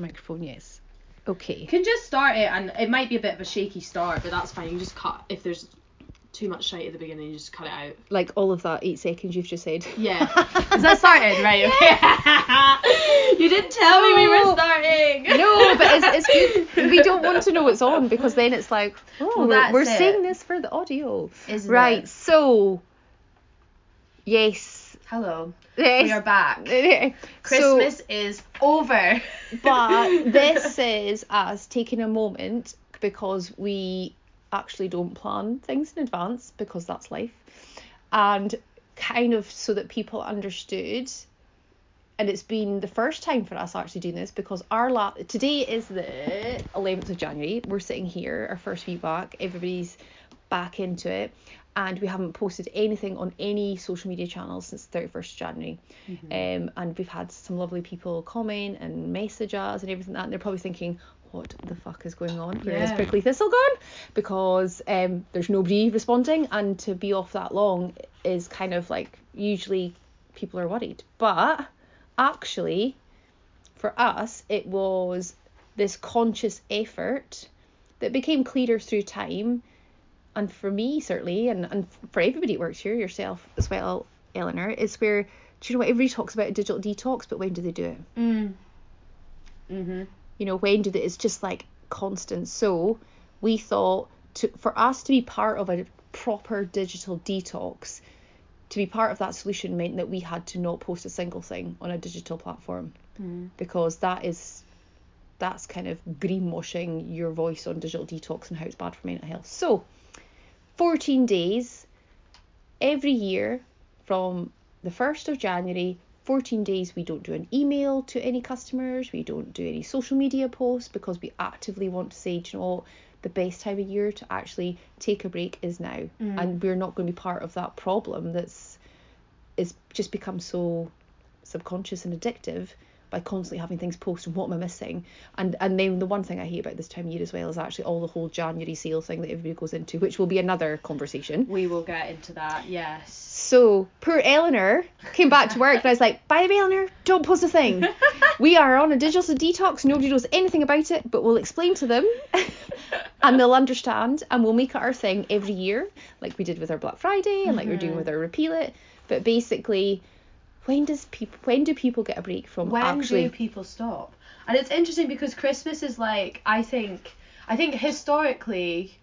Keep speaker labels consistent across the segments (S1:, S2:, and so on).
S1: microphone, yes. Okay.
S2: You can just start it, and it might be a bit of a shaky start, but that's fine. You just cut if there's too much shite at the beginning. You just cut it out.
S1: Like all of that eight seconds you've just said.
S2: Yeah. Is that started? Right. Okay. you didn't tell me we were starting.
S1: No, but it's, it's good. We don't want to know it's on because then it's like, oh,
S2: Well,
S1: we're,
S2: it.
S1: saying this for the audio.
S2: Isn't
S1: right.
S2: it?
S1: So, yes.
S2: Hello. We are back.
S1: So-
S2: Christmas is over.
S1: but this is us taking a moment because we actually don't plan things in advance because that's life and kind of so that people understood and it's been the first time for us actually doing this because our la- today is the 11th of January we're sitting here our first week back everybody's back into it and we haven't posted anything on any social media channels since 31st January. Um, and we've had some lovely people comment and message us and everything like that and they're probably thinking what the fuck is going on where is
S2: Yeah.
S1: prickly thistle gone? Because um, there's nobody responding and to be off that long is kind of like usually people are worried. But actually for us it was this conscious effort that became clearer through time and for me certainly and, and for everybody that works here yourself as well eleanor is where do you know what everybody talks about a digital detox but when do they do it?
S2: Mm. Mhm.
S1: you know when do they it's just like constant. So we thought to for us to be part of a proper digital detox to be part of that solution meant that we had to not post a single thing on a digital platform. Because that is that's kind of greenwashing your voice on digital detox and how it's bad for mental health. So 14 days every year from the 1st of January. 14 days we don't do an email to any customers we don't do any social media posts because we actively want to say do you know what? The best time of year to actually take a break is now. Mm. And we're not going to be part of that problem that's is just become so subconscious and addictive by constantly having things posted what am I missing and and then the one thing I hate about this time of year as well is actually all the whole January sale thing that everybody goes into which will be another conversation
S2: We will get into that. Yes.
S1: so poor Eleanor came back to work and I was like, by the way, Eleanor, don't post a thing. We are on a digital detox. Nobody knows anything about it, but we'll explain to them and they'll understand and we'll make it our thing every year, like we did with our Black Friday and like we're doing mm-hmm. with our repeal it. But basically, when does people when do people get a break from
S2: when
S1: actually
S2: do people stop? And it's interesting because Christmas is like I think I think historically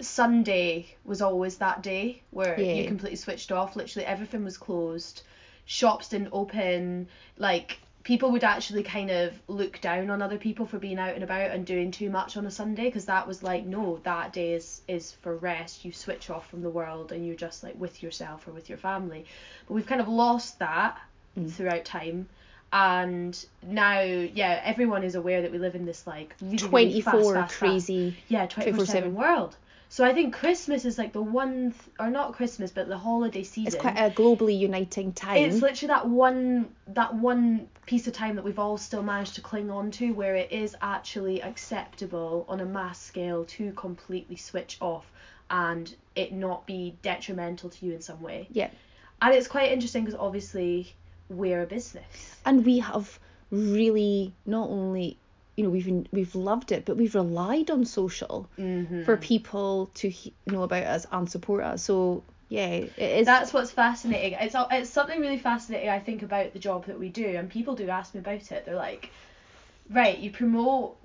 S2: Sunday was always that day where you completely switched off. Literally everything was closed. Shops didn't open. Like people would actually kind of look down on other people for being out and about and doing too much on a Sunday because that was like no that day is is for rest. You switch off from the world and you're just like with yourself or with your family. But we've kind of lost that throughout time. And now, yeah, everyone is aware that we live in this like really, really fast,
S1: 24
S2: fast, fast-
S1: crazy
S2: yeah, 24 7
S1: 24/7.
S2: world. So I think Christmas is like the one, th- or not Christmas, but the holiday season.
S1: it's quite a globally uniting time.
S2: It's literally that one that one piece of time that we've all still managed to cling on to where it is actually acceptable on a mass scale to completely switch off and it not be detrimental to you in some way.
S1: yeah.
S2: And it's quite interesting because obviously we're a business.
S1: and we have really not only you know we've we've loved it but we've relied on social
S2: Mm-hmm.
S1: for people to know about us and support us so yeah it is
S2: That's what's fascinating. It's it's something really fascinating I think about the job that we do, and people do ask me about it. They're like, right, you promote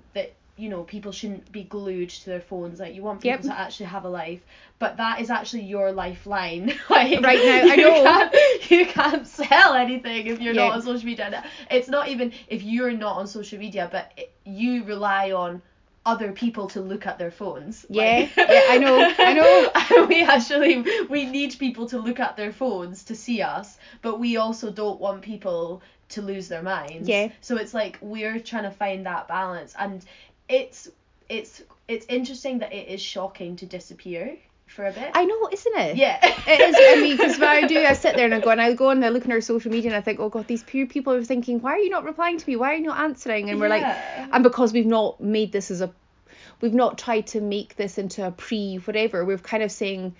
S2: you know people shouldn't be glued to their phones. Like you want people
S1: Yep.
S2: to actually have a life, but that is actually your lifeline. like
S1: Right now, I
S2: you
S1: know.
S2: Can't, you can't sell anything if you're
S1: Yeah.
S2: not on social media. It's not even if you're not on social media, but you rely on other people to look at their phones.
S1: Yeah,
S2: Like-
S1: yeah, I know, I know.
S2: we actually we need people to look at their phones to see us, but we also don't want people to lose their minds.
S1: Yeah.
S2: So it's like we're trying to find that balance, and it's it's it's interesting that it is shocking to disappear for a bit.
S1: I know isn't it?
S2: Yeah.
S1: it is. I mean because when I do I sit there and I go and I go and I look in our social media and I think oh god these poor people are thinking why are you not replying to me? Why are you not answering? And we're like and because we've not made this as a we've not tried to make this into a pre whatever we're kind of saying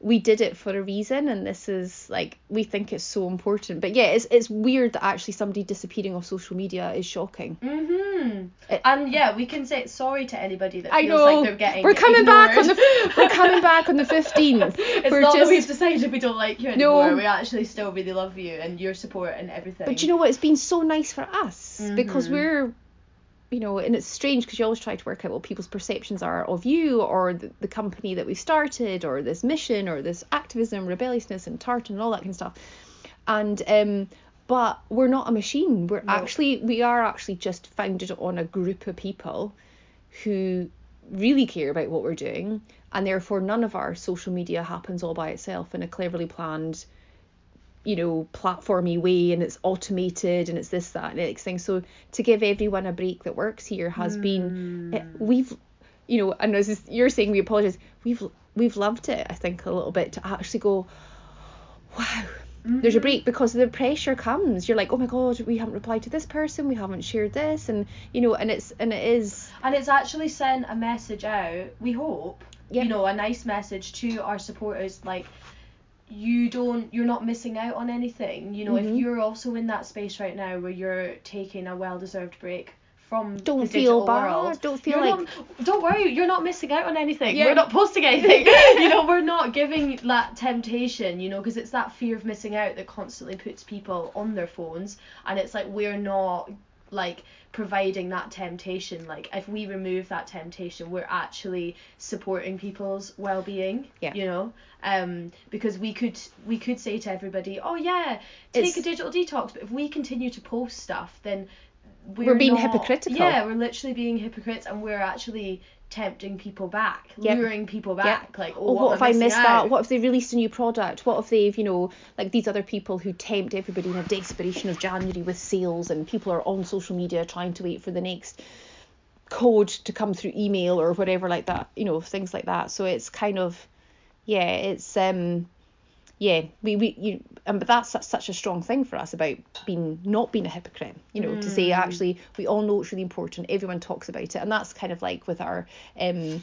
S1: we did it for a reason and this is like we think it's so important but yeah it's it's weird that actually somebody disappearing off social media is shocking
S2: Mhm.
S1: It-
S2: And yeah, we can say sorry to anybody that
S1: I
S2: feels
S1: know
S2: like they're getting
S1: we're coming back on the
S2: ignored.
S1: we're coming back on the 15th
S2: It's
S1: we're
S2: not
S1: just
S2: that we've decided we don't like you anymore No. We actually still really love you and your support and everything.
S1: But you know what? It's been so nice for us because
S2: Mhm.
S1: we're, you know, and it's strange because you always try to work out what people's perceptions are of you or the, the company that we started or this mission or this activism, rebelliousness and tartan and all that kind of stuff. And um, but we're not a machine. We're
S2: No.
S1: actually we are actually just founded on a group of people who really care about what we're doing and therefore none of our social media happens all by itself in a cleverly planned you know, platformy way and it's automated and it's this, that, and the next thing. So to give everyone a break that works here has been it, we've you know, and as is- you're saying we apologise, we've we've loved it, I think, a little bit to actually go, Wow, there's a mm-hmm. break because the pressure comes. You're like, Oh my god, we haven't replied to this person, we haven't shared this and you know, and it's and it is
S2: And it's actually sent a message out, we hope,
S1: Yep.
S2: you know, a nice message to our supporters like you don't you're not missing out on anything. You know,
S1: Mhm.
S2: if you're also in that space right now where you're taking a well deserved break from
S1: Don't
S2: the
S1: feel
S2: digital
S1: bad,
S2: world.
S1: don't feel like-
S2: not, don't worry, you're not missing out on anything.
S1: Yeah.
S2: We're not posting anything. you know, we're not giving that temptation, you know, because it's that fear of missing out that constantly puts people on their phones and it's like we're not like providing that temptation like if we remove that temptation we're actually supporting people's well-being
S1: Yeah.
S2: you know um because we could we could say to everybody oh yeah take
S1: It's-
S2: a digital detox but if we continue to post stuff then we're,
S1: We're being
S2: not-
S1: hypocritical.
S2: yeah we're literally being hypocrites and we're actually tempting people back
S1: Yep.
S2: luring people
S1: Yep.
S2: back like oh,
S1: oh, what,
S2: am
S1: if I missed
S2: out?
S1: that? What if they released a new product? What if they've, you know, like these other people who tempt everybody in a desperation of January with sales and people are on social media trying to wait for the next code to come through email or whatever like that, you know, things like that. So it's kind of, yeah, it's um, yeah, we we you, um, but that's such, such a strong thing for us about being not being a hypocrite, you know, to say actually we all know it's really important. Everyone talks about it, and that's kind of like with our um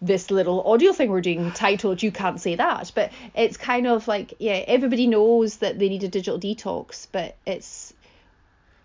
S1: this little audio thing we're doing titled you can't say that but it's kind of like yeah everybody knows that they need a digital detox but it's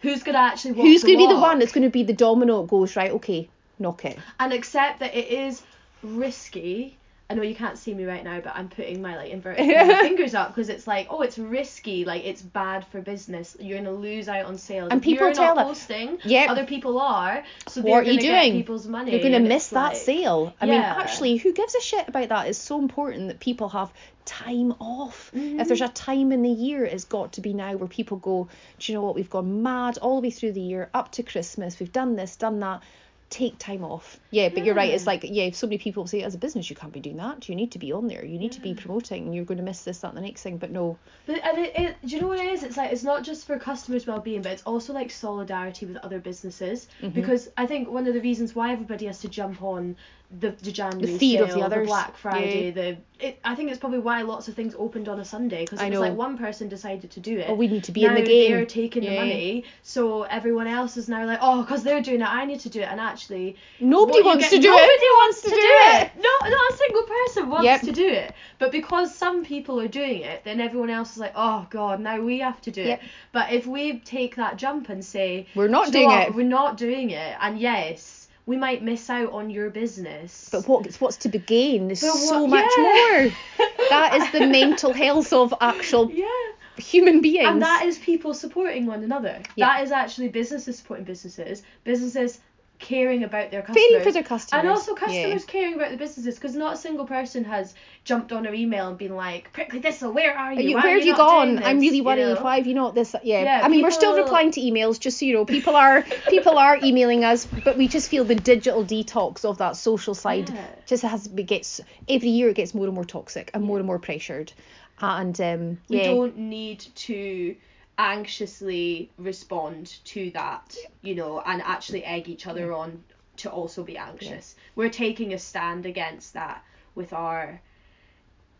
S2: who's gonna actually walk
S1: who's going to be the one that's going to be the domino that goes right okay knock it
S2: and accept that it is risky. I know you can't see me right now, but I'm putting my like inverted fingers up because it's like, oh, it's risky, like it's bad for business. You're gonna lose out on sales.
S1: And
S2: If
S1: people tell
S2: not posting,
S1: Yep.
S2: other people are, so
S1: What
S2: they're
S1: you
S2: gonna get
S1: doing?
S2: people's money.
S1: you're going to miss that
S2: like-
S1: sale i mean actually who gives a shit about that it's so important that people have time off
S2: Mm-hmm.
S1: if there's a time in the year it's got to be now where people go do you know what we've gone mad all the way through the year up to christmas we've done this done that take time off yeah but you're right it's like yeah so many people say as a business you can't be doing that you need to be on there you need to be promoting you're going to miss this that and the next thing but no
S2: But and it, it, do you know what it is? It's like it's not just for customers' well-being, but it's also like solidarity with other businesses.
S1: Mm-hmm.
S2: Because I think one of the reasons why everybody has to jump on the the January
S1: fear
S2: sale,
S1: of the others.
S2: Black Friday,
S1: Yeah.
S2: the it, I think it's probably why lots of things opened on a Sunday because
S1: I
S2: it was
S1: know.
S2: like one person decided to do it.
S1: Oh, we need to be
S2: now
S1: in the game.
S2: They're taking the money, so everyone else is now like, oh, because they're doing it, I need to do it, and actually.
S1: Nobody wants
S2: get-
S1: to do
S2: nobody
S1: it.
S2: Nobody wants to do it. No, not a single person wants
S1: Yep.
S2: to do it. But because some people are doing it, then everyone else is like, oh god, now we have to do
S1: Yep.
S2: it. But if we take that jump and say,
S1: We're not
S2: "Do
S1: doing
S2: what?
S1: it."
S2: We're not doing it, and yes, we might miss out on your business.
S1: But what what's to be gained is
S2: But
S1: so much
S2: yeah.
S1: more. That is the mental health of actual
S2: yeah.
S1: human beings.
S2: And that is people supporting one another.
S1: Yeah.
S2: That is actually businesses supporting businesses. Businesses caring about their customers.
S1: Caring for their customers,
S2: And also
S1: yeah.
S2: customers caring about the businesses because not a single person has jumped on our email and been like, Prickly Thistle, where are you?
S1: Are you- where
S2: are
S1: have you gone? I'm
S2: this?"
S1: really
S2: You
S1: worried.
S2: know?
S1: Why have you not this? Yeah.
S2: Yeah,
S1: I mean, we're still replying to emails, just so you know. People are people are emailing us, but we just feel the digital detox of that social side
S2: Yeah.
S1: just has it gets every year it gets more and more toxic and more and more pressured, and um
S2: We don't need to anxiously respond to that, you know, and actually egg each other on to also be anxious. We're taking a stand against that with our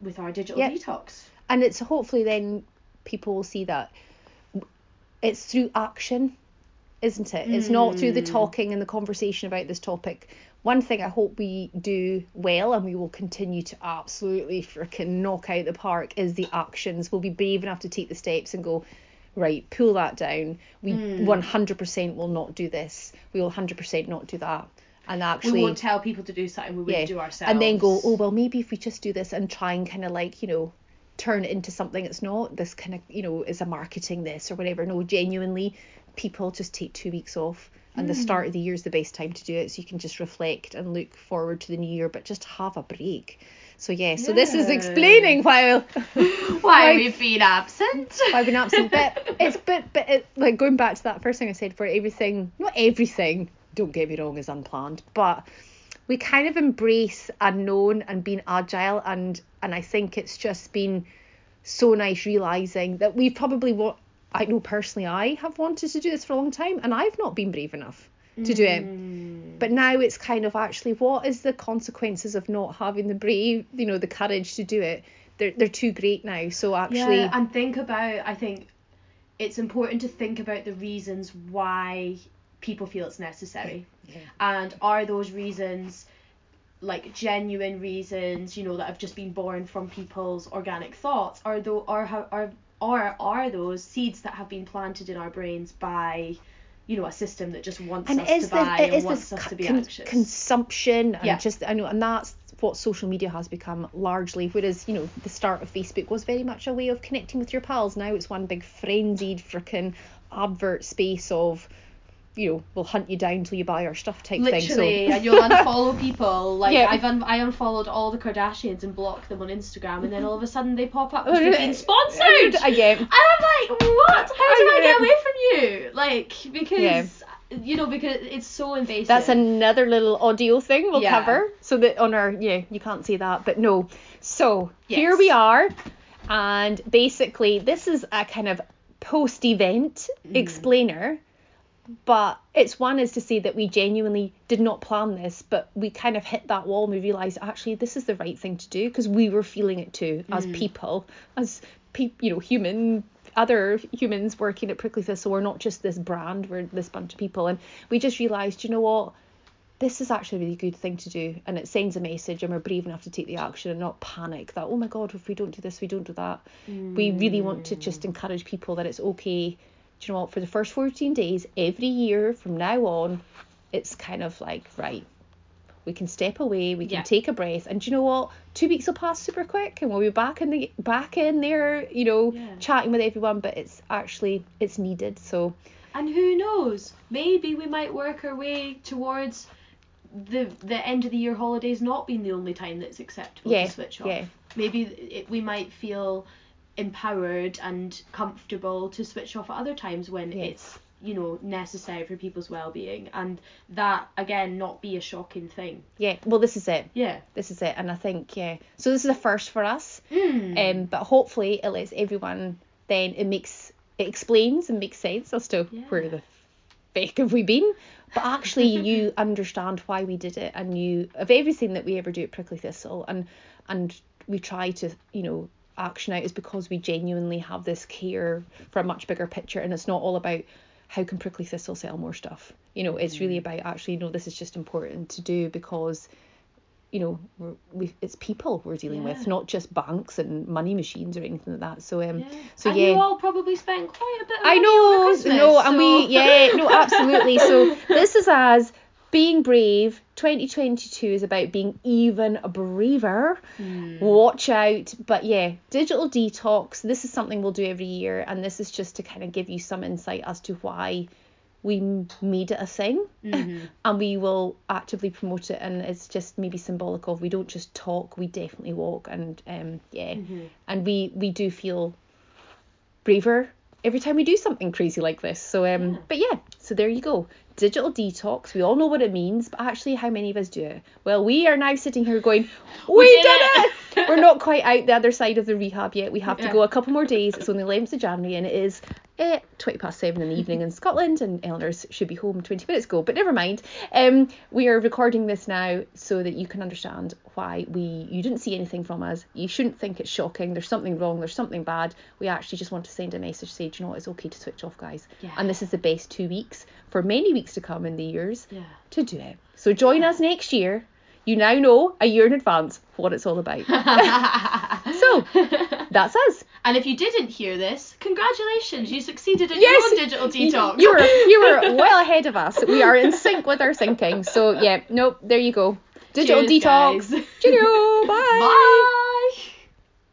S2: with our digital
S1: Yeah.
S2: detox.
S1: and it's hopefully then people will see that it's through action isn't it? It's not through the
S2: Mm.
S1: talking and the conversation about this topic. One thing I hope we do well and we will continue to absolutely freaking knock out the park is the actions. We'll be brave enough to take the steps and go, right, pull that down. We
S2: Mm.
S1: 100% will not do this. We will 100% not do that. And actually,
S2: we won't tell people to do something we would
S1: yeah,
S2: do ourselves.
S1: and then go, oh well, maybe if we just do this and try and kind of like you know turn it into something it's not. This kind of you know is a marketing this or whatever. No, genuinely, people just take two weeks off. And the
S2: Mm.
S1: start of the year is the best time to do it, so you can just reflect and look forward to the new year, but just have a break. So yeah, so this is explaining why
S2: why
S1: why-
S2: we've been absent.
S1: why I've been absent. But it's but but it, like going back to that first thing I said, for everything, not everything. Don't get me wrong, is unplanned, but we kind of embrace unknown and being agile, and and I think it's just been so nice realizing that we've probably what I know personally I have wanted to do this for a long time, and I've not been brave enough to do it.
S2: Mm.
S1: But now it's kind of actually what is the consequences of not having the brave, you know, the courage to do it? They're they're too great now. So actually,
S2: yeah, and think about. I think it's important to think about the reasons why people feel it's necessary,
S1: Yeah.
S2: and are those reasons like genuine reasons, you know, that have just been born from people's organic thoughts, or though, or how, are are are those seeds that have been planted in our brains by you know a system that just wants
S1: and
S2: us
S1: is
S2: to
S1: this
S2: buy and wants us to be
S1: con-
S2: anxious
S1: consumption and
S2: Yeah.
S1: just I know and that's what social media has become largely whereas you know the start of Facebook was very much a way of connecting with your pals now it's one big frenzied freaking advert space of you know we'll hunt you down till you buy our stuff type
S2: literally
S1: thing so
S2: and you'll unfollow people like
S1: Yeah.
S2: I've un- I unfollowed all the Kardashians and blocked them on Instagram and then all of a sudden they pop up because they've been sponsored
S1: again
S2: and I'm like what how do I get away from you like because
S1: Yeah.
S2: you know because it's so invasive
S1: That's another little audio thing we'll
S2: Yeah.
S1: cover. So that on our yeah, you can't see that, but no. So here we are, and basically this is a kind of post-event
S2: Mm.
S1: explainer. But it's one is to say that we genuinely did not plan this, but we kind of hit that wall and we realised actually this is the right thing to do because we were feeling it too as
S2: Mm.
S1: people, as pe- you know, human other humans working at Prickly Thistle. We're not just this brand, we're this bunch of people, and we just realised, you know what, this is actually a really good thing to do, and it sends a message, and we're brave enough to take the action and not panic that oh my god, if we don't do this, we don't do that. We really want to just encourage people that it's okay. Do you know what? For the first 14 days, every year from now on, it's kind of like right. We can step away, we can
S2: Yeah.
S1: take a breath, and do you know what? Two weeks will pass super quick, and we'll be back in the back in there, you know,
S2: Yeah.
S1: chatting with everyone. But it's actually it's needed. So
S2: and who knows maybe we might work our way towards the the end of the year holidays not being the only time that's acceptable
S1: Yeah,
S2: to switch off
S1: yeah.
S2: maybe it, we might feel empowered and comfortable to switch off at other times when
S1: Yes.
S2: it's you know necessary for people's well-being and that again not be a shocking thing
S1: yeah, well this is it.
S2: yeah
S1: This is it, and I think yeah. So this is a first for us.
S2: mm.
S1: Um, but hopefully it lets everyone then it makes it explains and makes sense as to where
S2: Yeah.
S1: the feck have we been. But actually you understand why we did it and you of everything that we ever do at Prickly Thistle and and we try to, you know, action out is because we genuinely have this care for a much bigger picture and it's not all about how can Prickly Thistle sell more stuff. You know, it's really about actually, no, this is just important to do because you know, we're, we it's people we're dealing
S2: Yeah.
S1: with, not just banks and money machines or anything like that. So um,
S2: yeah.
S1: so
S2: and
S1: yeah.
S2: you all probably spent quite a bit of
S1: I know, no, and we, yeah, no, absolutely. So this is as being brave. 2022 is about being even braver.
S2: Hmm.
S1: Watch out, but yeah, digital detox. This is something we'll do every year, and this is just to kind of give you some insight as to why we made it a thing,
S2: Mhm.
S1: and we will actively promote it. And it's just maybe symbolic of we don't just talk, we definitely walk, and um, yeah,
S2: Mhm.
S1: and we we do feel braver every time we do something crazy like this. So um
S2: Yeah.
S1: but yeah, so there you go. Digital detox. We all know what it means, but actually how many of us do it? Well, we are now sitting here going, We,
S2: did
S1: did,
S2: it!"
S1: it! We're not quite out the other side of the rehab yet. We have to go a couple more days. It's only 11th of January and it is eh, 20 past 7 in the evening in Scotland, and Eleanor's should be home 20 minutes ago, but never mind. Um, we are recording this now so that you can understand why we you didn't see anything from us. You shouldn't think it's shocking. There's something wrong. There's something bad. We actually just want to send a message say, do you know what? It's okay to switch off, guys.
S2: Yeah.
S1: And this is the best two weeks for many weeks to come in the years
S2: Yeah.
S1: to do it. So join us next year. You now know a year in advance what it's all about. so that's us.
S2: And if you didn't hear this, congratulations, you succeeded in
S1: Yes,
S2: your own digital detox.
S1: You were you were well ahead of us. We are in sync with our thinking. So yeah, nope, there you go. Digital
S2: Cheers,
S1: detox.
S2: guys.
S1: Cheerio. Bye.